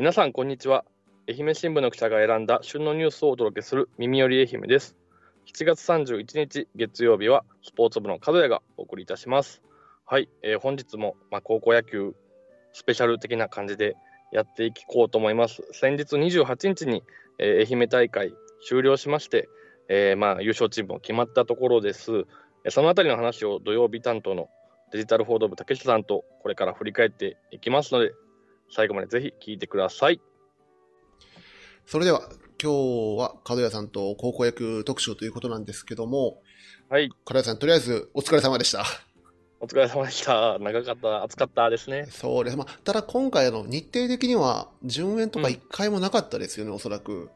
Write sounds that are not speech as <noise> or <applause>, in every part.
皆さん、こんにちは。愛媛新聞の記者が選んだ旬のニュースをお届けする耳より愛媛です。7月31日月曜日はスポーツ部の角谷がお送りいたします。はい、えー本日も、ま、高校野球スペシャル的な感じでやっていこうと思います。先日28日に、えー愛媛大会終了しまして、えーま、優勝チームも決まったところです。そのあたりの話を土曜日担当のデジタル報道部竹下さんとこれから振り返っていきますので、最後までぜひ聞いてください。それでは、今日は角谷さんと高校野球特集ということなんですけども、はい、角谷さん、とりあえずお疲れ様でした。お疲れ様でした。長かった、暑かったですね。そうです。まあ、ただ今回あの日程的には順延とか一回もなかったですよね、おそらく。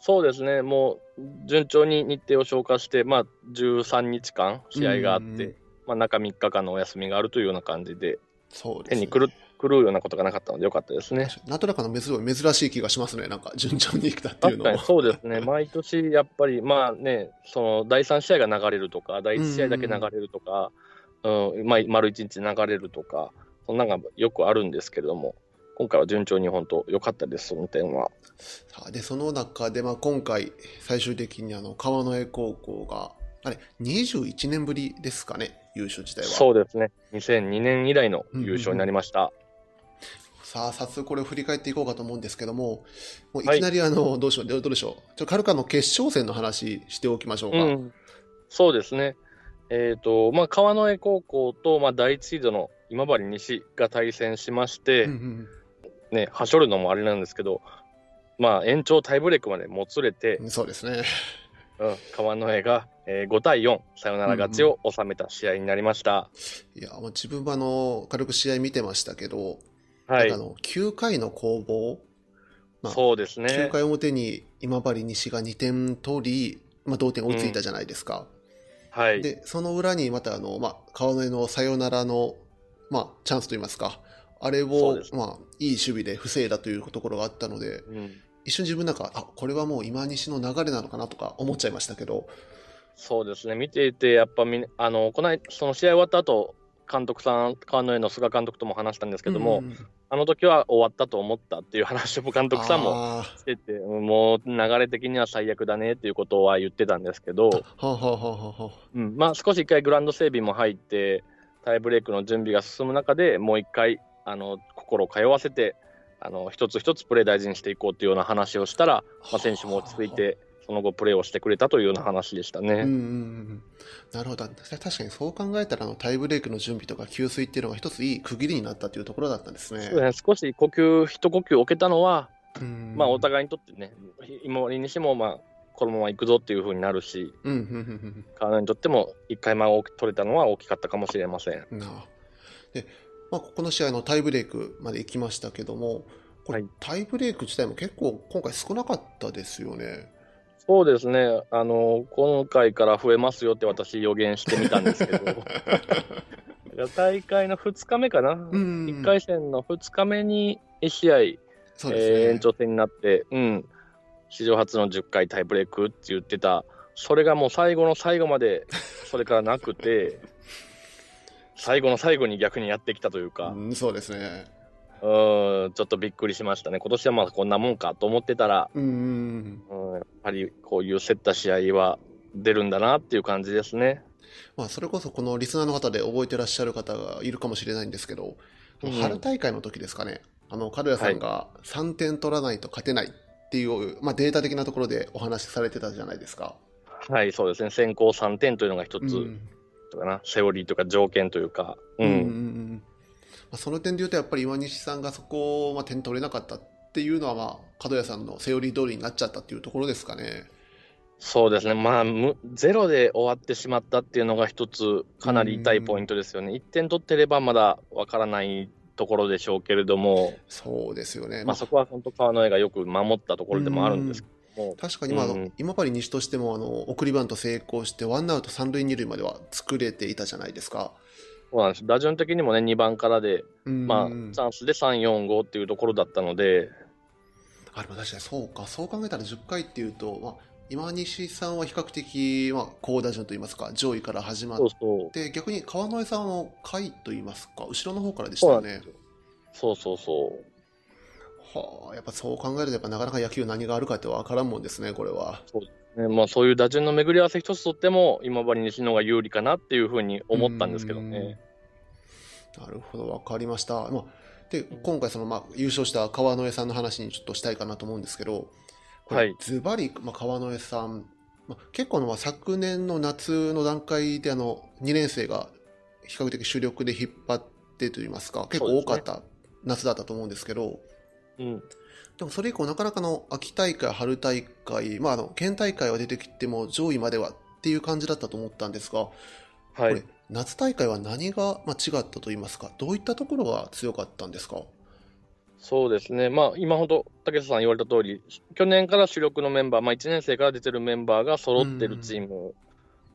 そうですね、もう順調に日程を消化して、まあ、13日間試合があっうんて、まあ、中3日間のお休みがあるというような感じで、そうです、変に狂狂うようなことがなかったのでよかったですね。なんとなくあのすごい珍しい気がしますね、なんか順調に来たっていうのも確かに。そうですね、毎年やっぱり、まあね、その第3試合が流れるとか、第1試合だけ流れるとか、うんまあ、丸1日流れるとか、そんなのがよくあるんですけれども、今回は順調に本当、良かったです、その点は。さあでその中で、まあ、今回、最終的にあの川之江高校が、あれ、21年ぶりですかね、優勝自体は。そうですね、2002年以来の優勝になりました。さあ、早速これを振り返っていこうかと思うんですけども、もういきなりあの、どうしよう、どうでしょう。ちょっと軽くあの決勝戦の話しておきましょうか。うん、そうですね。えっ、と、まあ、川之江高校と、まあ、第一シードの今治西が対戦しまして、うんうんね、はしょるのもあれなんですけど、まあ、延長タイブレークまでもつれて、うんそうですね。うん、川之江が、えー5対4、サヨナラ勝ちを収めた試合になりました。いや、まあ、自分もあの、軽く試合見てましたけど、はいあ。の9回の攻防、まあそうですね9。回表に今治西が2点取り、まあ、同点追いついたじゃないですか。はい。で、その裏にまたあの、まあ、川之江のサヨナラの、まあ、チャンスといいますか、あれをまあ、いい守備で防いだというところがあったので、うん、一瞬自分なんか、あこれはもう今西の流れなのかなとか思っちゃいましたけど、そうですね。見ていて、やっぱみんあの、こない、その試合終わった後、監督さん、川之江の菅監督とも話したんですけども、うん。あの時は終わったと思ったっていう話も監督さんもあしてて、うんもう流れ的には最悪だねっていうことは言ってたんですけど、うん、まあ少し一回グラウンド整備も入って、タイブレークの準備が進む中でもう一回あの心を通わせて、あの一つ一つプレー大事にしていこうというような話をしたら、まあ、選手も落ち着いて、その後プレーをしてくれたというような話でしたね。うんうんうんなるほど確かにそう考えたらあのタイブレークの準備とか給水っていうのが一ついい区切りになったというところだったんですね。ね少し呼吸、一呼吸置けたのは、うんまあ、お互いにとってね、今森にしても、まあ、このまま行くぞっていう風になるし、うんうんうん川野にとっても1回間を取れたのは大きかったかもしれません。で、まあ、この試合のタイブレークまで行きましたけどもこれ、はいタイブレーク自体も結構今回少なかったですよね。そうですね、あの今回から増えますよって私、予言してみたんですけど、<laughs> 大会の2日目かな、ん1回戦の2日目に1試合、ね。えー延長戦になって、うん、史上初の10回タイブレークって言ってた、それがもう最後の最後までそれからなくて、<laughs> 最後の最後に逆にやってきたというか。うんそうですね。うん、ちょっとびっくりしましたね。今年はまだこんなもんかと思ってたら、うんうんやっぱりこういう競った試合は出るんだなっていう感じですね。まあ、それこそこのリスナーの方で覚えてらっしゃる方がいるかもしれないんですけど、うん。春大会の時ですかね、あのさんが3点取らないと勝てないっていう、まあ、データ的なところでお話しされてたじゃないですか。はい、そうですね。先行3点というのが一つ。うん。かな、セオリーというか条件というか、う、うんんうんその点で言うと、やっぱり岩西さんがそこをまあ点取れなかったっていうのは、まあ、角谷さんのセオリー通りになっちゃったっていうところですかね。そうですね。まあ、むゼロで終わってしまったっていうのが一つかなり痛いポイントですよね。1点取ってればまだわからないところでしょうけれども、そうですよね。まあ、そこは本当川之江がよく守ったところでもあるんですけども、確かに、まあうん今治西としてもあの送りバント成功して、ワンアウト三塁二塁までは作れていたじゃないですか。そうなんです。打順的にもね、2番からで、うんまあ、チャンスで3、4、5っていうところだったので、あでも確かにそうか、そう考えたら10回っていうと、まあ、今西さんは比較的、まあ、高打順といいますか、上位から始まっそうそう。て、逆に川之江さんは下位といいますか、後ろの方からでしたよね。そうそうそう。はあ、やっぱそう考えると、やっぱなかなか野球何があるかって分からんもんですね、これは。ねまあ、そういう打順の巡り合わせ一つとっても、今治西の方が有利かなっていうふうに思ったんですけどね。なるほど、分かりました。まあ、で、今回その、まあ、優勝した川之江さんの話にちょっとしたいかなと思うんですけど、これはいズバリ、まあ、川之江さん、まあ、結構あの、まあ、昨年の夏の段階であの2年生が比較的主力で引っ張ってといいますか、結構多かった夏だったと思うんですけど、うん、でもそれ以降、なかなかの秋大会、春大会、まあ、あの県大会は出てきても上位まではっていう感じだったと思ったんですが、はい。夏大会は何が、まあ、違ったといいますか、どういったところが強かったんですか？そうですね、まあ、今ほど竹下さん言われた通り、去年から主力のメンバー、まあ、1年生から出てるメンバーが揃ってるチーム、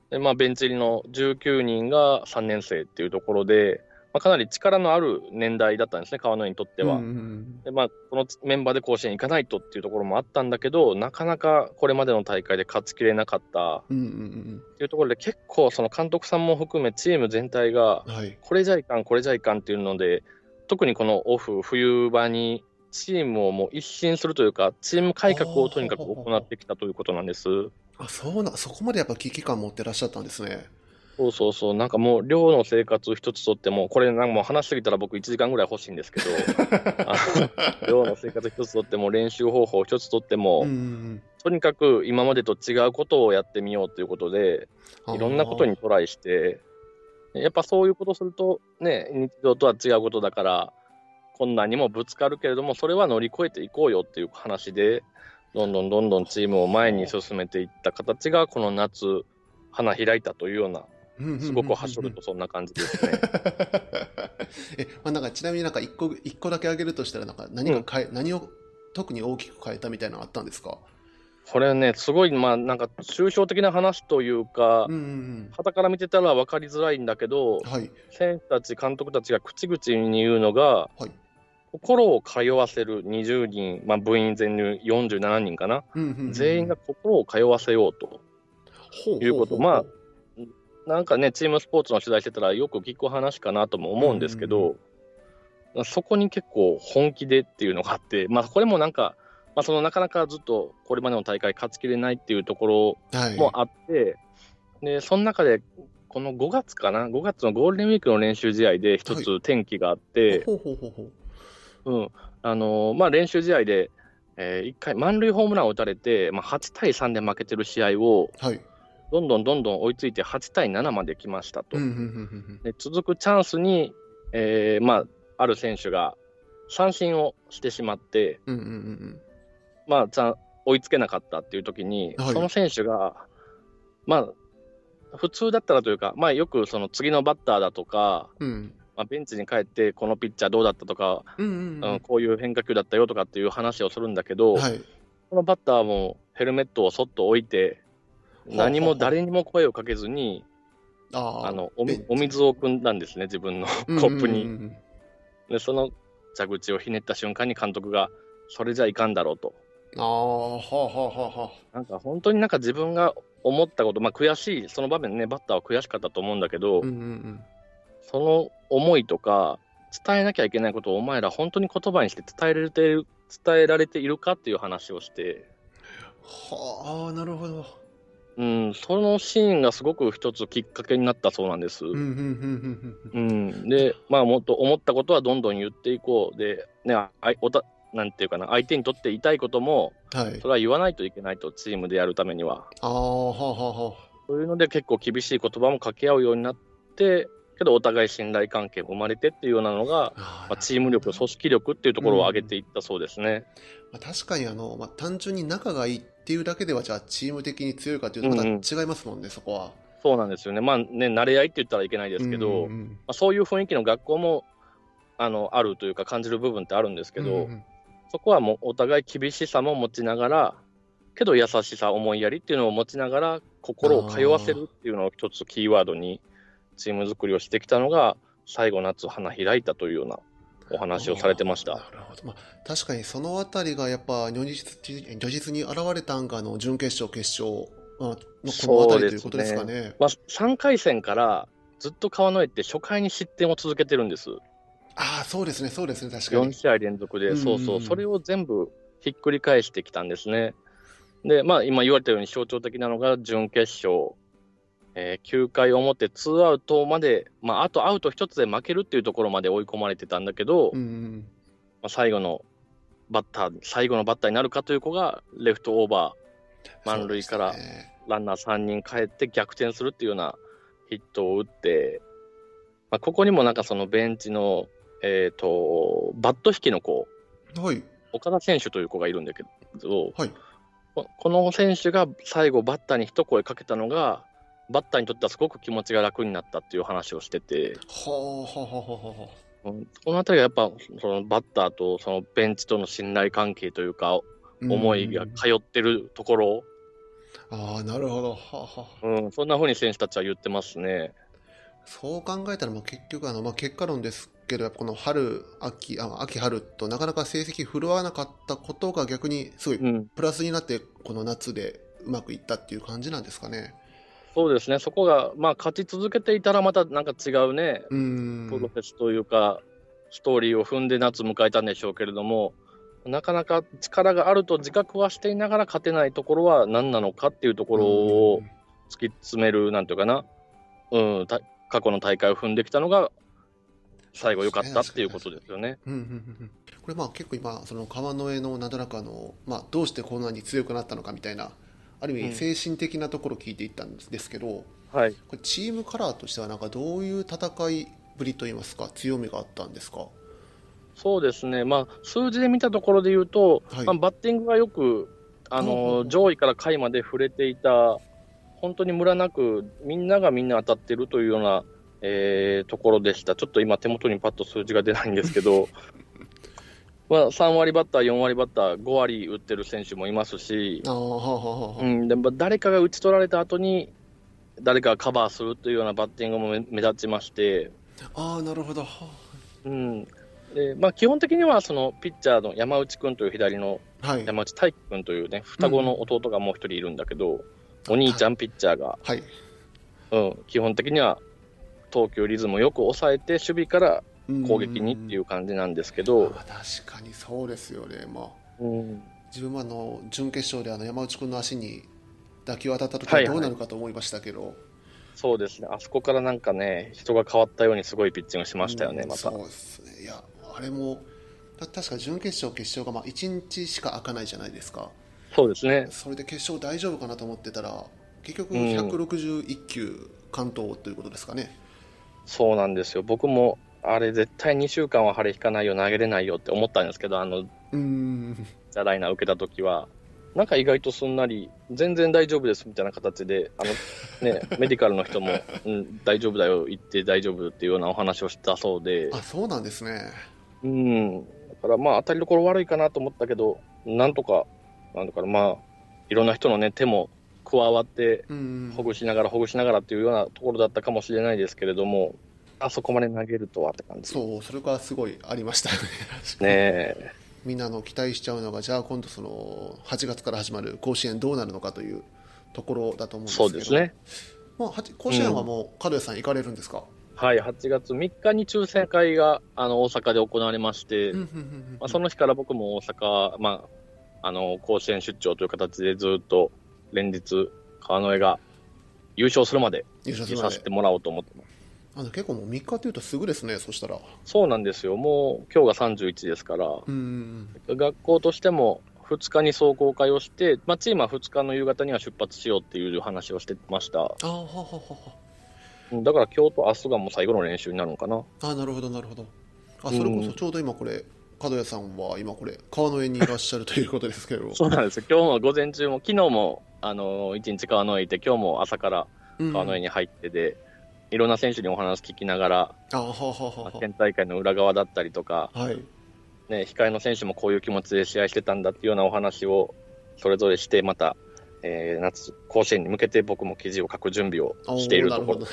でまあ、ベンチ入りの19人が3年生っていうところで、まあ、かなり力のある年代だったんですね、川野にとっては。うんうんうんでまあ、このメンバーで甲子園行かないとっていうところもあったんだけど、なかなかこれまでの大会で勝ちきれなかったっていうところで、結構、その監督さんも含め、チーム全体が。これじゃいかん、これじゃいかんっていうので、特にこのオフ、冬場にチームをもう一新するというか、チーム改革をとにかく行ってきたということなんです。あ、そうな、そこまでやっぱ危機感持ってらっしゃったんですね。そうそうそう、なんかもう寮の生活一つとっても、これなんかもう話しすぎたら僕1時間ぐらい欲しいんですけど、<laughs> 寮の生活一つとっても、練習方法一つとっても、とにかく今までと違うことをやってみようということで、うん。いろんなことにトライして、やっぱそういうことすると、ね、日常とは違うことだから、困難にもぶつかるけれども、それは乗り越えていこうよっていう話で、どんどんどんどんチームを前に進めていった形が、この夏、花開いたというような、すごくはしょるとそんな感じですね。<laughs> え、まあ、なんかちなみになんか一個一個だけ挙げるとしたらなんか何が変え、何を特に大きく変えたみたいなのあったんですか？これね、すごい、まあ、なんか抽象的な話というかうん、うん傍から見てたら分かりづらいんだけどうん。、はい選手たち、監督たちが口々に言うのが、はい。心を通わせる20人、まあ、部員全入47人かな、うんうんうんうん全員が心を通わせようと。ほいうことまなんかね、チームスポーツの取材してたらよく聞く話かなとも思うんですけど、そこに結構本気でっていうのがあって、まあ、これもなんか、まあ、そのなかなかずっとこれまでの大会勝ちきれないっていうところはい。もあって、でその中で、この5月かな、5月のゴールデンウィークの練習試合で一はつ転機があって、練習試合で、え1回、満塁ホームランを打たれて、まあ、8対3で負けてる試合を、はい。どんどんどんどん追いついて8対7まで来ましたと。で続くチャンスに、えーまあ、ある選手が三振をしてしまって、まあ、ちゃん追いつけなかったっていう時に、はいその選手が、まあ、普通だったらというか、まあ、よくその次のバッターだとか、うん。うんまあ、ベンチに帰って、このピッチャーどうだったとか、こういう変化球だったよとかっていう話をするんだけど、はい。このバッターもヘルメットをそっと置いて、何も誰にも声をかけずに、あのおお水を汲んだんですね、自分のコうんップに。うんうんうんで、その蛇口をひねった瞬間に監督が、それじゃいかんだろうと。ああ、はあはあはあはなんか本当になんか自分が思ったこと、まあ悔しい、その場面ね、バッターは悔しかったと思うんだけど、あ。うんうんうん。その思いとか、伝えなきゃいけないことをお前ら本当に言葉にして伝えられている、伝えられているかっていう話をして、はあ、なるほど。うん、そのシーンがすごく一つきっかけになったそうなんです。うんうんうんうんうんうん、で、まあ、もっと思ったことはどんどん言っていこう。で、ね、あいおたなんていうかな、相手にとって痛いことも、はいそ。れは言わないといけないと、チームでやるためには。ああ、はあはあはあ。そういうので、結構厳しい言葉も掛け合うようになって、けど、お互い信頼関係も生まれてっていうようなのが、あまあ、チーム力、組織力っていうところを上げていったそうですね。まあ、確かにあの、まあ、単純に仲がいいっていうだけでは、じゃあチーム的に強いかというと、またうん違いますもんね、そこは。そうなんですよね。まあね、慣れ合いって言ったらいけないですけど、うんうんまあ、そういう雰囲気の学校もあのあるというか、感じる部分ってあるんですけど、うんうんそこはもうお互い厳しさも持ちながら、けど優しさ、思いやりっていうのを持ちながら、心を通わせるっていうのを一つキーワードに、チーム作りをしてきたのが、最後、夏、花開いたというようなお話をされてました。なるほど。まあ、確かにそのあたりがやっぱ如実に如実に現れたんが、あの、準決勝、決勝まあのこのあたりということですかね。まあ、3回戦からずっと川之江って初回に失点を続けてるんです。ああ、そうですね、そうですね、確かに。4試合連続で、うんそうそう、それを全部ひっくり返してきたんですね。で、まあ、今言われたように象徴的なのが準決勝、えー9回表、ツーアウトまで、まあ、あとアウト1つで負けるっていうところまで追い込まれてたんだけど、うんうんまあ、最後のバッター、最後のバッターになるかという子が、レフトオーバー、満塁からランナー3人帰って逆転するっていうようなヒットを打って、まあ、ここにもなんかそのベンチの、えー、とバット引きの子、はい、岡田選手という子がいるんだけど、はい。ここの選手が最後、バッターに一声かけたのが、バッターにとってはすごく気持ちが楽になったっていう話をしてて、はあ、はあ、はあ、このあたりがやっぱそのバッターとそのベンチとの信頼関係というか、思いが通ってるところ、ああ、なるほど。はあ、はあ。うん、そんな風に選手たちは言ってますね。そう考えたら、もう結局あの、まあ、結果論ですけど、やっぱこの春、秋、あ秋、春となかなか成績振るわなかったことが逆にすごいうん、プラスになって、この夏でうまくいったっていう感じなんですかね。そうですね、そこが、まあ、勝ち続けていたら、またなんか違うね、う。プロフェスというか、ストーリーを踏んで夏迎えたんでしょうけれども、なかなか力があると自覚はしていながら勝てないところは何なのかっていうところを突き詰める、なんていうかな、うん、た過去の大会を踏んできたのが、最後良かったっていうことですよね。うんうんうんうんこれまあ結構今その川之江のなんとなくあの、まあ、どうしてこんなに強くなったのかみたいなある意うん。味精神的なところを聞いていったんですけど、はい。これチームカラーとしてはなんかどういう戦いぶりといいますか強みがあったんですか？そうですね、まあ、数字で見たところで言うと、はい。まあ、バッティングがよくあの上位から下位まで触れていた、本当にムラなく、みんながみんな当たってるというような、えーところでした。ちょっと今、手元にパッと数字が出ないんですけど、<laughs> まあ、3割バッター、4割バッター、5割打ってる選手もいますし、あうん、でも誰かが打ち取られた後に、誰かがカバーするというようなバッティングも目目立ちまして、ああなるほど。はうん。でまあ、基本的にはそのピッチャーの山内君という左の山内大輝君というね、双子の弟がもう一人いるんだけど、お兄ちゃんピッチャーが、はい。うん、基本的には投球リズムをよく抑えて、守備から攻撃にっていうう感じなんですけん。ど、あ確かにそうですよね。まあうん、自分もあの準決勝であの山内君の足に打球当たった時ははいはいどうなるかと思いましたけど、そうですね、あそこからなんかね、人が変わったようにすごいピッチングしましたよね、また。うんそう。ですね。いやあれもた確か準決勝決勝がまあ1日しか開かないじゃないですか。そうですね、それで決勝大丈夫かなと思ってたら結局うん。161球完投ということですかね、そうなんですよ、僕もあれ、絶対2週間は晴れ引かないよ、投げれないよって思ったんですけど、あのうーん。じゃライナー受けたときは、なんか意外とすんなり、全然大丈夫ですみたいな形で、あのね、<laughs> メディカルの人も、うん、大丈夫だよ、行って大丈夫っていうようなお話をしたそうで、あそうなんですね。うん、だからまあ、当たりどころ悪いかなと思ったけど、なんとか、なんだからまあ、いろんな人のね、手も加わって、うん。ほぐしながら、ほぐしながらっていうようなところだったかもしれないですけれども、あそこまで投げるとはって感じ。そうそれがすごいありましたよねねえ。みんなの期待しちゃうのがじゃあ今度その8月から始まる甲子園どうなるのかというところだと思うんですけどそうですね。もうはち甲子園はもう角谷さん行かれるんですか、はい、8月3日に抽選会があの大阪で行われまして、まあ、その日から僕も大阪、まあ、あの甲子園出張という形でずっと連日、川之江が優勝するまで優勝させてもらおうと思ってます。あの結構もう3日というとすぐですねそしたら。そうなんですよ、もう今日が31ですから、うんうん学校としても2日に壮行会をして、まあ、チームは2日の夕方には出発しようっていう話をしてました。あだから今日と明日がもう最後の練習になるのかな。あなるほどなるほど。あそれこそちょうど今これ角谷さんは今これ川の上にいらっしゃるということですけど。<laughs> そうなんですよ、今日も午前中も、昨日もあの1日川之江いて、今日も朝からうん。川之江に入ってで、いろんな選手にお話聞きながら、県大会の裏側だったりとか、はい。ね、控えの選手もこういう気持ちで試合してたんだっていうようなお話をそれぞれして、また、えー夏、甲子園に向けて僕も記事を書く準備をあしているところ。<laughs>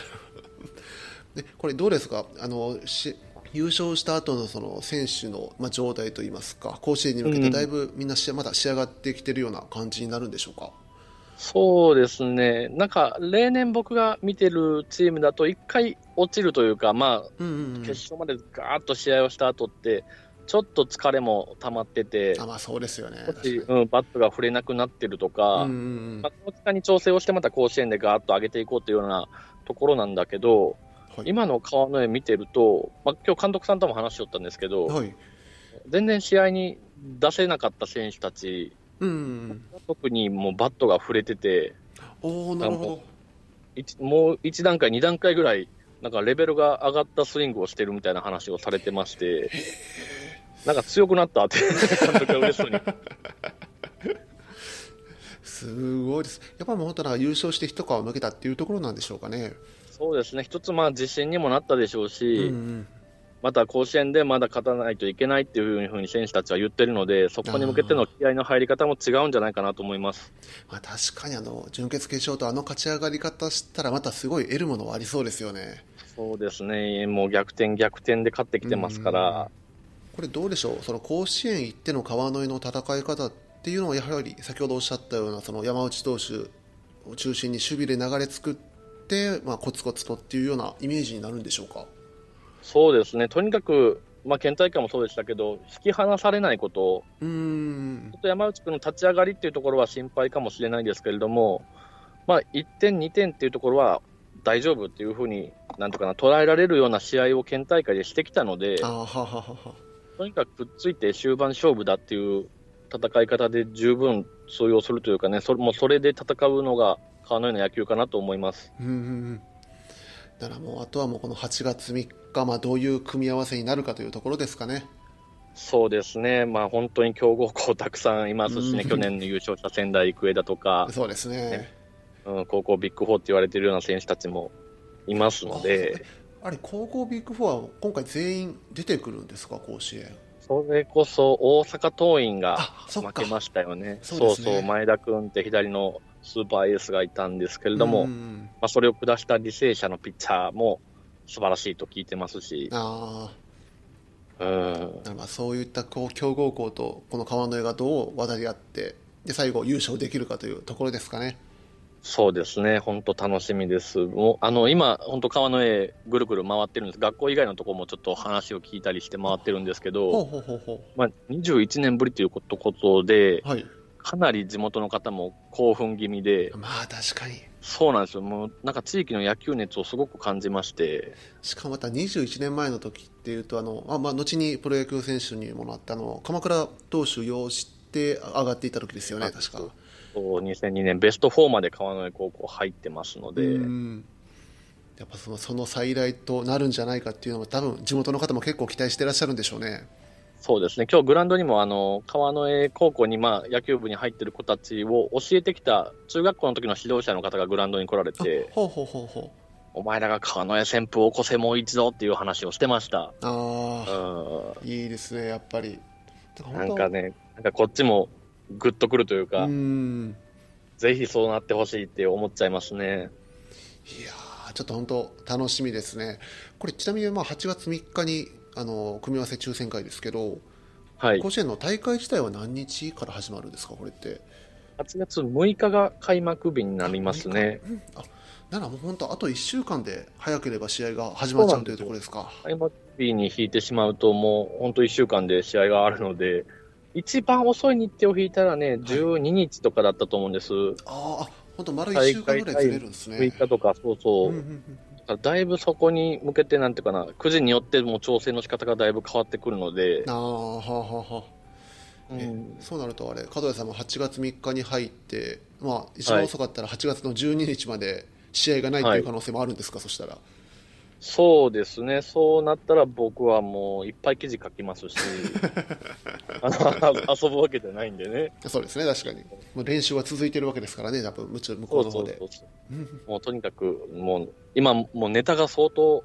<laughs> これどうですか？あのし優勝した後のその選手の、まあ、状態といいますか甲子園に向けてだいぶみんなしまだ仕上がってきてるような感じになるんでしょうか、そうですね、なんか例年僕が見てるチームだと、1回落ちるというか、まあ、うんうんうん。決勝までガーッと試合をした後って、ちょっと疲れも溜まってて、あまあそうですよね。うん、バットが振れなくなってるとか、うんうんうん。まあ、その期間に調整をして、また甲子園でガーッと上げていこうというようなところなんだけど、はい。今の川の絵見てると、まあ今日監督さんとも話しよったんですけど、はい。全然試合に出せなかった選手たち、うん。特にもうバットが触れてて、おおなるほど。一もう1段階、2段階ぐらい、なんかレベルが上がったスイングをしてるみたいな話をされてまして、なんか強くなったって監督が嬉しそうに。<laughs> すごいです。やっぱり本当優勝して一皮むけたっていうところなんでしょうかね。そうですね、一つまあ自信にもなったでしょううんし、うん。また甲子園でまだ勝たないといけないっていうふうに選手たちは言ってるので、そこに向けての気合の入り方も違うんじゃないかなと思います。まあ確かにあの準決決勝とあの勝ち上がり方したらまたすごい得るものはありそうですよね。そうですね、もう逆転、逆転で勝ってきてますから、これどうでしょう、その甲子園行っての川之江の戦い方っていうのは、やはり先ほどおっしゃったような、その山内投手を中心に守備で流れ作って、まあ、コツコツとっていうようなイメージになるんでしょうか？そうですね、とにかく、まあ、県大会もそうでしたけど、引き離されないこと、うーん。ちょっと山内君の立ち上がりっていうところは心配かもしれないですけれども、まあ、1点、2点っていうところは大丈夫っていうふうに、なんとかな、捉えられるような試合を県大会でしてきたのではははは。とにかくくっついて終盤勝負だっていう戦い方で十分通用するというかね、それもうそれで戦うのが川のような野球かなと思います。うんうんうんだからもうあとはもうこの8月3日、まあ、どういう組み合わせになるかというところですかね。そうですね、まあ、本当に強豪校たくさんいますしね、うん。去年の優勝した仙台育英だとか、そうですね。ね。うん、高校ビッグフォーって言われているような選手たちもいますので、<laughs> あれ、高校ビッグフォーは今回全員出てくるんですか、甲子園。それこそ大阪桐蔭が負けましたよね、そうそうですね。そう。前田君って左のスーパーエースがいたんですけれども、まあ、それを下した履正社のピッチャーも素晴らしいと聞いてますし、あうん、あまあそういったこう強豪校とこの川之江がどう渡り合ってで最後優勝できるかというところですかね。そうですね、本当楽しみです。もうあの今、本当川の絵ぐるぐる回ってるんです。学校以外のところもちょっと話を聞いたりして回ってるんですけほうど、ほうほうほまあ、21年ぶりということでう。、はい。かなり地元の方も興奮気味で、まあ確かに。そうなんですよ。もうなんか地域の野球熱をすごく感じまして、しかもまた21年前の時っていうとあのあまあ後にプロ野球選手にもなったあの鎌倉投手擁して上がっていた時ですよねあ確か。そう2002年ベスト4まで川之江高校入ってますので、うんやっぱそのその再来となるんじゃないかっていうのも多分地元の方も結構期待してらっしゃるんでしょうね。そうですね、今日グラウンドにもあの川之江高校に、まあ、野球部に入ってる子たちを教えてきた中学校の時の指導者の方がグラウンドに来られあて、ほうほうほうほお前らが川之江旋風を起こせもう一度っていう話をしてました。う。あうあいいですねやっぱり。なんかね、なんかこっちもグッとくるというか、うんぜひそうなってほしいって思っちゃいますね。いやーちょっと本当楽しみですね。これちなみにまあ8月3日にあの組み合わせ抽選会ですけど、はい、甲子園の大会自体は何日から始まるんですかこれって？8月6日が開幕日になりますね。うんあならもう本当あと1週間で早ければ試合が始まっちゃうというところですか？開幕日に引いてしまうと、もう本当1週間で試合があるので、一番遅い日程を引いたらね、12日とかだったと思うんです。あーあ本当丸1週間ぐらいずれるんですね。6日とか、そうそう。うんうんうんだいぶそこに向けて、なんていうかな、9時によっても調整の仕方がだいぶ変わってくるので、ああはあはあはあ。えうん。そうなるとあれ門谷さんも8月3日に入って、まあ、一番遅かったら8月の12日まで試合がないという可能性もあるんですか、そしたら。そうですね、そうなったら僕はもういっぱい記事書きますし、<laughs> あの遊ぶわけじゃないんでね。そうですね、確かに。もう練習は続いてるわけですからね、多分向こう向こそううの方で。そうそうそう。うんもうとにかく、もう今、もうネタが相当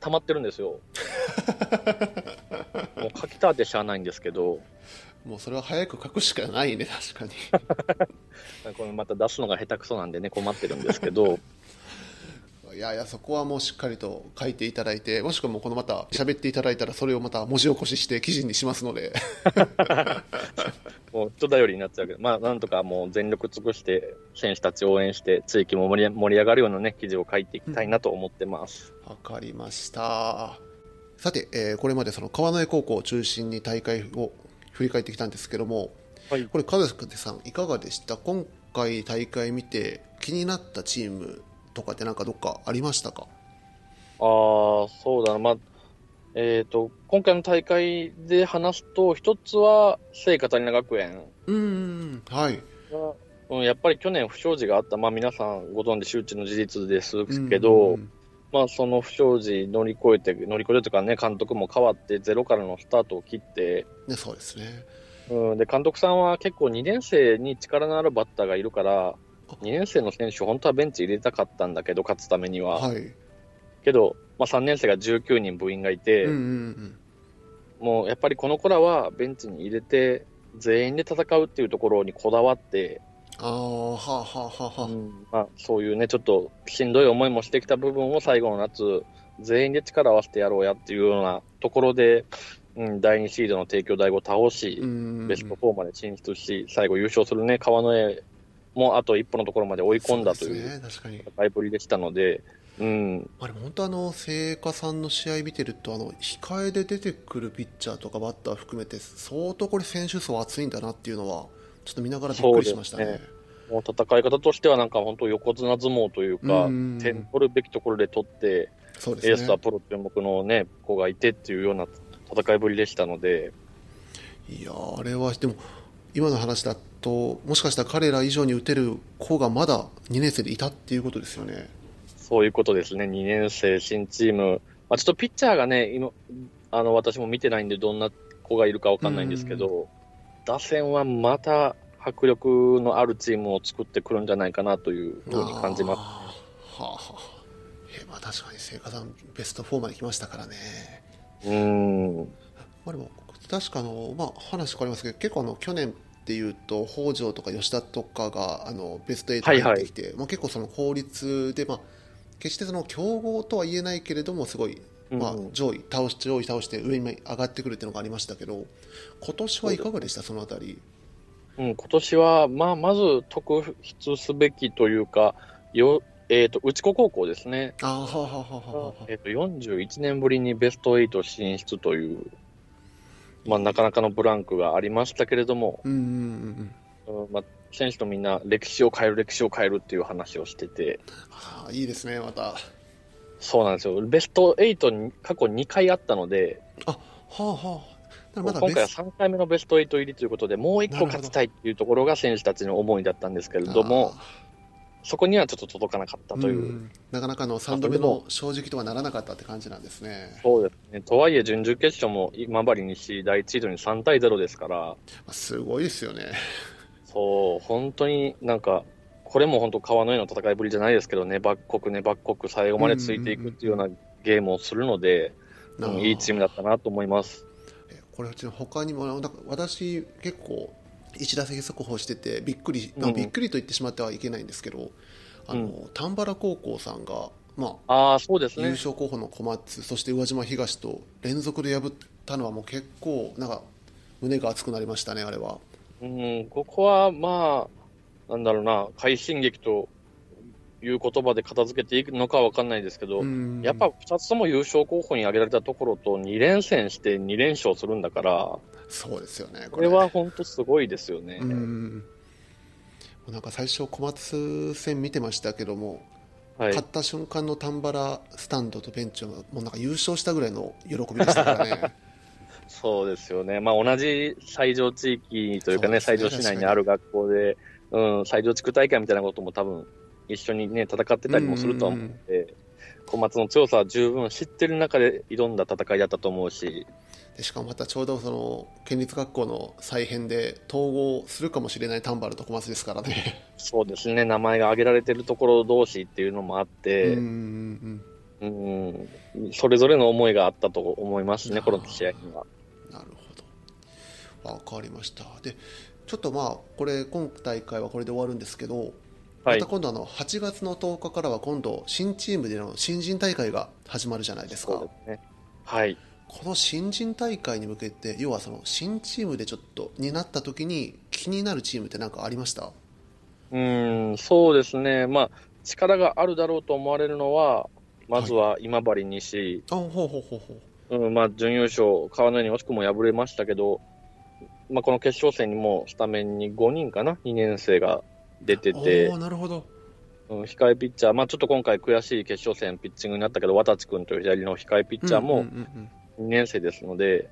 溜まってるんですよ。<laughs> もう書きたってしゃあないんですけど、もうそれは早く書くしかないね、確かに。<laughs> これまた出すのが下手くそなんでね、困ってるんですけど、いやいや、そこはもうしっかりと書いていただいて、もしくはもうこのまた喋っていただいたら、それをまた文字起こしして記事にしますので。<laughs> もう人頼りになっちゃうけど、まあ、なんとかもう全力尽くして、選手たちを応援して、地域も盛り盛り上がるようなね、記事を書いていきたいなと思ってます。わかりました。さて、えーこれまでその川之江高校を中心に大会を振り返ってきたんですけども、はいこれ、門出さん、いかがでした？今回大会見て気になったチームとかってなんかどっかありましたか？ああ、そうだな。まあ、えっ、と、今回の大会で話すと、一つは、聖カタリナ学園うーん、はい。が、うん、やっぱり去年不祥事があった、まあ皆さんご存知周知の事実ですけど、うんまあその不祥事乗り越えて、乗り越えてとかね、監督も変わって、ゼロからのスタートを切って、ね、そうですね。うん、で、監督さんは結構2年生に力のあるバッターがいるから、2年生の選手、本当はベンチ入れたかったんだけど、勝つためには。はい。けど、まあ3年生が19人部員がいて、うんうんうん。もうやっぱりこの子らはベンチに入れて、全員で戦うっていうところにこだわって、ああ、はあはあは。うんまあ、そういうね、ちょっとしんどい思いもしてきた部分を最後の夏、全員で力を合わせてやろうやっていうようなところで、うん、第2シードの帝京大を倒し、うんベスト4まで進出し、最後優勝するね、川之江もあと一歩のところまで追い込んだという。戦いぶりでしたので、うん、まあ、でも本当あの聖火さんの試合見てるとあの控えで出てくるピッチャーとかバッター含めて相当これ選手層厚いんだなっていうのはちょっと見ながらびっくりしましたね。もう戦い方としてはなんか本当横綱相撲というか、うん点取るべきところで取って、そうですね。エースはプロ注目のね、子がいてっていうような戦いぶりでしたので、いやーあれはでも今の話だともしかしたら彼ら以上に打てる子がまだ2年生でいたっていうことですよね。そういうことですね、2年生、新チーム、まあ、ちょっとピッチャーがね、今あの私も見てないんで、どんな子がいるかわかんないんですけど、打線はまた迫力のあるチームを作ってくるんじゃないかなというふうに感じます。はあはあ。えまあ確かに聖火さんベスト4まで来ましたからね。うーん、まあ、でも確かあの、まあ、話変わりますけど結構あの去年っていうと北条とか吉田とかがあのベスト8はいはい。入ってきて、まあ、結構その法律で、まあ、決してその強豪とは言えないけれどもすごい、まあうん、上位倒し上位倒して上に上がってくるっていうのがありましたけど今年はいかがでした？そのあたり。うん、今年は、まあ、まず特筆すべきというか、よえー、と内子高校ですね、あーはあはあはあはあはあえー、と41年ぶりにベスト8進出という、まあ、なかなかのブランクがありましたけれども、うんうんうんうん。まあ、選手とみんな歴史を変える、歴史を変えるっていう話をしてて、はあいいですねまた。はそうなんですよ、ベスト8に過去2回あったので、あはあだからまだ今回はベス3回目のベスト8入りということで、もう1個勝ちたいっていうところが選手たちの思いだったんですけれども、そこにはちょっと届かなかったという。ん。なかなかの3度目の正直とはならなかったって感じなんですね、そうですね。とはいえ、準々決勝も今治西第1シードに3対0ですから、まあすごいですよね。そう、本当になんか、これも本当川の絵の戦いぶりじゃないですけど、粘っこく粘っこく最後までついていくっていうようなゲームをするので、なうんいいチームだったなと思います。えこれうちの他にもなんか私結構一打席速報しててびっくり、まあうんびっくりと言ってしまってはいけないんですけどあの、う丹原高校さんが、まあああ、そうです優ね。勝候補の小松そして宇和島東と連続で破ったのはもう結構なんか胸が熱くなりましたねあれは。うん、ここはまあ、なんだろうな、快進撃という言葉で片付けていくのかわかんないですけど、うん。やっぱ2つとも優勝候補に挙げられたところと2連戦して2連勝するんだから、そうですよねこれ。は本当すごいですよね。うん。なんか最初小松戦見てましたけども、はい。勝った瞬間の丹原スタンドとベンチはもうなんか優勝したぐらいの喜びでしたからね。<laughs> そうですよね。まあ同じ西条地域というかね、ね西条市内に。ある学校で、うん、西条地区大会みたいなことも多分一緒にね、戦ってたりもするとは思うので、小松の強さは十分知ってる中で挑んだ戦いだったと思うし、でしかもまたちょうどその県立学校の再編で統合するかもしれない丹原と小松ですからね。そうですね、名前が挙げられてるところ同士っていうのもあっうて、んうん、それぞれの思いがあったと思いますね、この試合には。なるほど。わかりました。で、ちょっとまあこれ今大会はこれで終わるんですけど、はいまた。今度あの8月の10日からは今度新チームでの新人大会が始まるじゃないですか。すね。はい。この新人大会に向けて要はその新チームでちょっとになった時に気になるチームって何かありました？うん、そうですね。まあ、力があるだろうと思われるのは、まずは今治西、あほうほうほうほううん、まあ、準優勝、川のように惜しくも敗れましたけど、まあ、この決勝戦にもスタメンに5人かな、2年生が出てて。なるほど。うん、控えピッチャー、まあ、ちょっと今回悔しい決勝戦ピッチングになったけど、渡地君という左の控えピッチャーもうんうんうんうん。2年生ですので、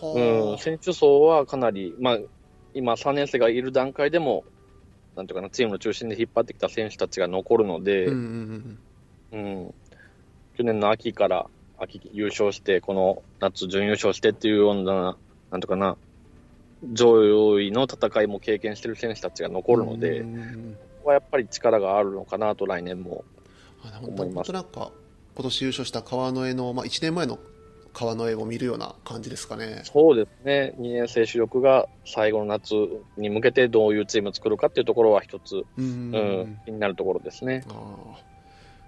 はうん、選手層はかなり、まあ、今、3年生がいる段階でも、なんていうかな、チームの中心で引っ張ってきた選手たちが残るので、うん、去年の秋から秋優勝して、この夏準優勝してっていうような、なんとかな、上位の戦いも経験してる選手たちが残るので、うんうんうんここはやっぱり力があるのかなと来年も。あ本当思いますなんか今年優勝した川之江の、まあ、1年前の川之江を見るような感じですかね。そうですね、2年生主力が最後の夏に向けてどういうチームを作るかっていうところは一つ、うんうんうん気になるところですね。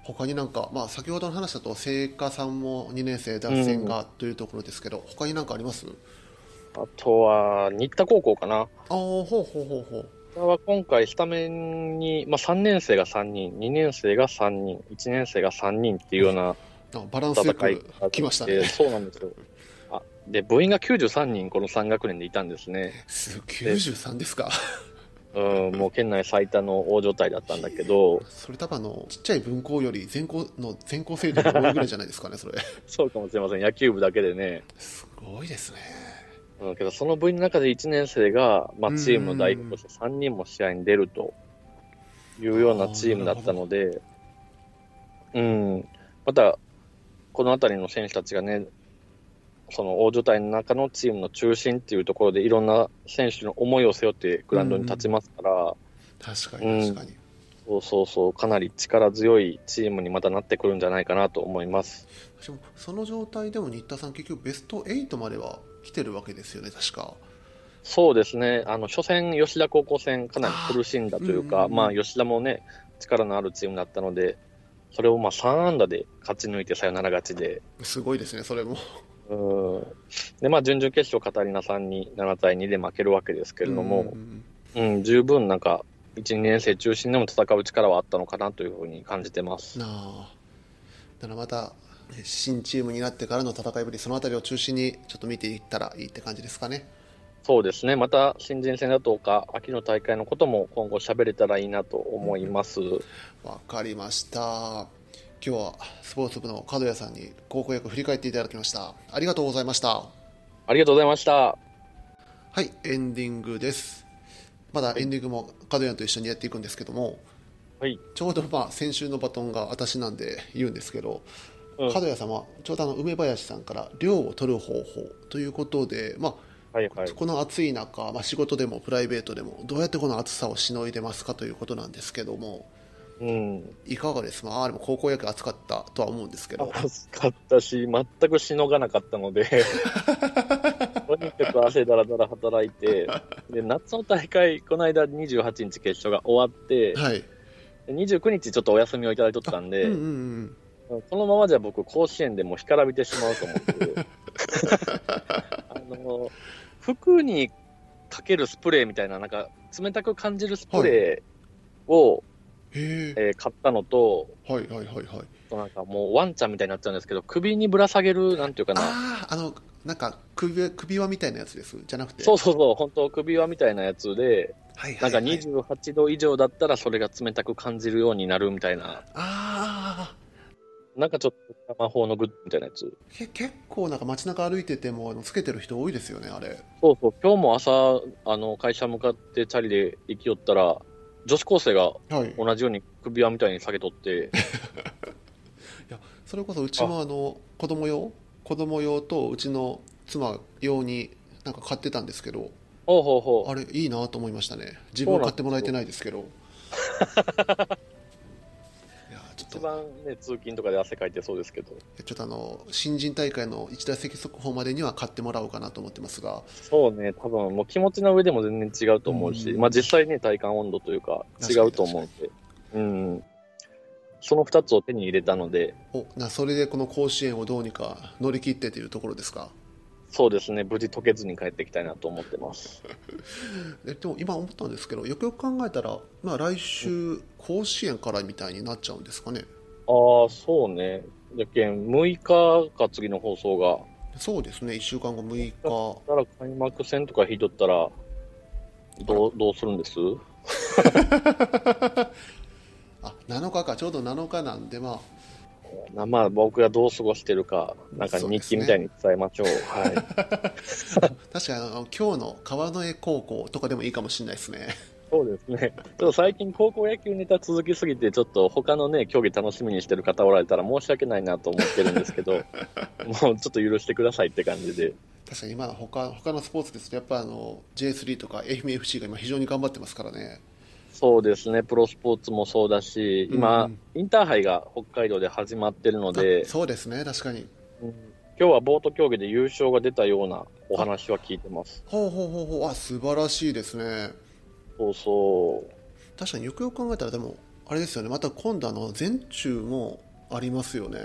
他になんか、まあ、先ほどの話だと聖火さんも2年生脱線がというところですけど、他になんかあります？あとは、新田高校かな。ああほうほうほうほうは今回、スタメンに、まあ、3年生が3人、2年生が3人、1年生が3人っていうような <laughs> あバランスよくが来ましたね。そうなんですよ。あで、部員が93人、この3学年でいたんですね。す93ですか？<laughs> うん、もう県内最多の大所帯だったんだけど、それ多分あのちっちゃい分校より全校の全校生徒が多いぐらいじゃないですかね、それ。<laughs> そうかもしれません、野球部だけでね。すごいですね。うん、けどその部員の中で1年生が、まあ、チームの代表として3人も試合に出るというようなチームだったので、うん、また、この辺りの選手たちがね、その大所帯の中のチームの中心っていうところで、いろんな選手の思いを背負ってグラウンドに立ちますから、確かに確かに。そうそうそう、かなり力強いチームにまたなってくるんじゃないかなと思います。その状態でも新田さん、結局ベスト8までは来てるわけですよね、確か。そうですね、あの初戦、吉田高校戦、かなり苦しんだというか、あーうんうんうんまあ、吉田もね、力のあるチームだったので、それをまあ3安打で勝ち抜いてサヨナラ勝ちで、すごいですね、それも。うんでまあ、準々決勝、カタリナさんに7対2で負けるわけですけれども、うんうん十分なんか、1、2年生中心でも戦う力はあったのかなというふうに感じてます。なあだからまたね新チームになってからの戦いぶり、そのあたりを中心にちょっと見ていったらいいって感じですかね。そうですね、また新人戦だとか、秋の大会のことも今後喋れたらいいなと思います。わかりました。今日はスポーツ部の角谷さんに高校野球振り返っていただきました。ありがとうございました。ありがとうございました。はい、エンディングです。まだエンディングも角谷と一緒にやっていくんですけども、はい。ちょうどまあ先週のバトンが私なんで言うんですけど、うん。角谷さんはちょうどあの梅林さんから量を取る方法ということで、まあ、はいはい。この暑い中、まあ、仕事でもプライベートでもどうやってこの暑さをしのいでますかということなんですけどもうん。いかがですまあでも高校野球暑かったとは思うんですけど。暑かったし、全くしのがなかったので、と <laughs> にかく汗だらだら働いて、<laughs> で夏の大会、この間28日決勝が終わって、はい。で29日ちょっとお休みをいただいとったんで、うんうんうんこのままじゃ僕、甲子園でもう干からびてしまうと思って、<laughs> あの服にかけるスプレーみたいな、なんか冷たく感じるスプレーを、へええー買ったのと、はいはいはいはい。なんかもうワンちゃんみたいになっちゃうんですけど、首にぶら下げる、なんていうかな、あああのなんか首首輪みたいなやつです？じゃなくて？そうそうそう、本当首輪みたいなやつで、はいはない。んかはい28度以上だったらそれが冷たく感じるようになるみたいな、ああなんかちょっと魔法のグッズみたいなやつ。け結構なんか街中歩いててもつけてる人多いですよねあれ。そうそう、今日も朝、あの、会社向かってチャリで行きよったら、女子高生がはい。同じように首輪みたいに下げとって、<laughs> それこそうちもあの子供用？子供用とうちの妻用になんか買ってたんですけどほうほうほう。あれいいなと思いましたね。自分は買ってもらえてないですけど。<laughs> いやちょっと。一番ね、通勤とかで汗かいてそうですけど、ちょっとあの新人大会の一打席速報までには買ってもらおうかなと思ってますが。そうね、多分もう気持ちの上でも全然違うと思うし、うん。まあ実際ね、体感温度というか違うと思うんで、うん。その2つを手に入れたので、おなそれでこの甲子園をどうにか乗り切ってというところですか？そうですね、無事解けずに帰ってきたいなと思ってます。<laughs> えでも今思ったんですけどよくよく考えたら、まあ、来週甲子園からみたいになっちゃうんですかね？ああ、そうね。じゃけん、6日か次の放送が。そうですね1週間後6日だから開幕戦とか引いとったら、どうどうするんです？あ7日かちょうど7日なんでまあなまあ、僕がどう過ごしてるか、なんか日記みたいに伝えましょう。はい。<laughs> 確かにあの今日の川之江高校とかでもいいかもしれないですねそうですね。ちょっと最近高校野球ネタ続きすぎて、ちょっと他のね、競技楽しみにしてる方おられたら申し訳ないなと思ってるんですけど、<laughs> もうちょっと許してくださいって感じで。確かに今他他のスポーツですとやっぱあの J3 とか愛媛 FC が今非常に頑張ってますからねそうですね、プロスポーツもそうだし、今、うんインターハイが北海道で始まってるのであ、そうですね。確かに。うん。今日はボート競技で優勝が出たようなお話は聞いてます。ほうほうほうほう。あ素晴らしいですね。そうそう。確かによくよく考えたらでもあれですよね。また今度あの全中もありますよね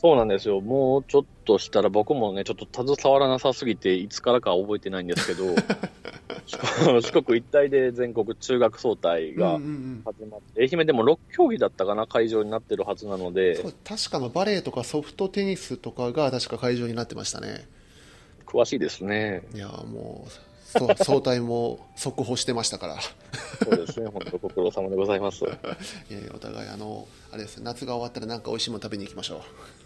そうなんですよ。もうちょっとしたら僕もね、ちょっと携わらなさすぎて、いつからか覚えてないんですけど、<laughs> 四国一体で全国中学総体が始まって、愛媛でも6競技だったかな、会場になってるはずなので確かのバレーとかソフトテニスとかが確か会場になってましたね詳しいですね。いやもうそう総体も速報してましたからそうですね、本当ご苦労様でございます。<laughs> いやお互いあのあれですね夏が終わったらなんか美味しいもの食べに行きましょう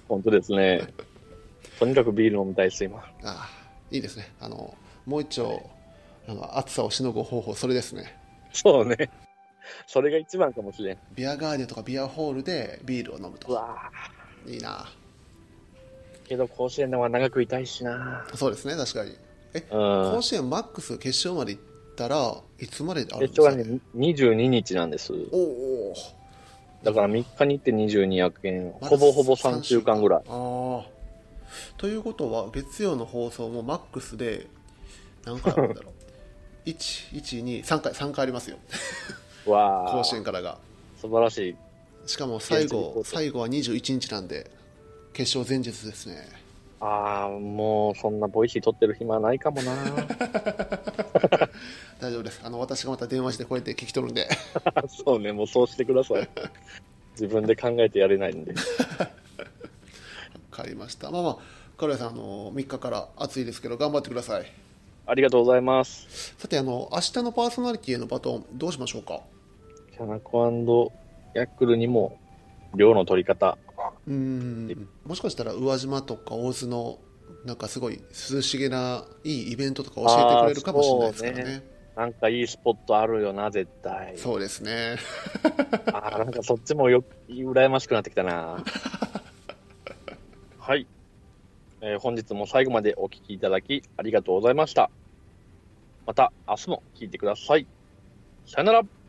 本当ですね。とにかくビール飲みたいです、今。ああいいですねあのもう一丁あの暑さをしのぐ方法それですねそうね。それが一番かもしれん。ビアガーデンとかビアホールでビールを飲むとうわいいなぁけど甲子園では長くいたいしなそうですね確かにえうん。甲子園マックス決勝まで行ったらいつまであるん決ですか、勝がね、22日なんです。おおだから3日に行って22役円、まだほぼほぼ3週間ぐらい。ああということは月曜の放送もマックスで何回あるんだろう？<laughs> 112 3回3回ありますよ。わあ、甲子園からが。素晴らしい。しかも最後最後は21日なんで決勝前日ですねああ、もうそんな Voicy 撮ってる暇はないかもな。<laughs> 大丈夫ですあの私がまた電話してこうやって聞き取るんで <laughs> そうね、もうそうしてください。自分で考えてやれないんで。分かりましたまあまあ軽谷さんあの3日から暑いですけど頑張ってくださいありがとうございます。さてあの明日のパーソナリティへのバトンどうしましょうか？キャナコヤックルにも、量の取り方。うーんもしかしたら宇和島とか大津のなんかすごい涼しげないいイベントとか教えてくれるかもしれないですからねあーそうなんかいいスポットあるよな、絶対。そうですねああ、なんかそっちもよ羨ましくなってきたな。<laughs> はい、えー本日も最後までお聞きいただきありがとうございました。また明日も聞いてください。さよなら。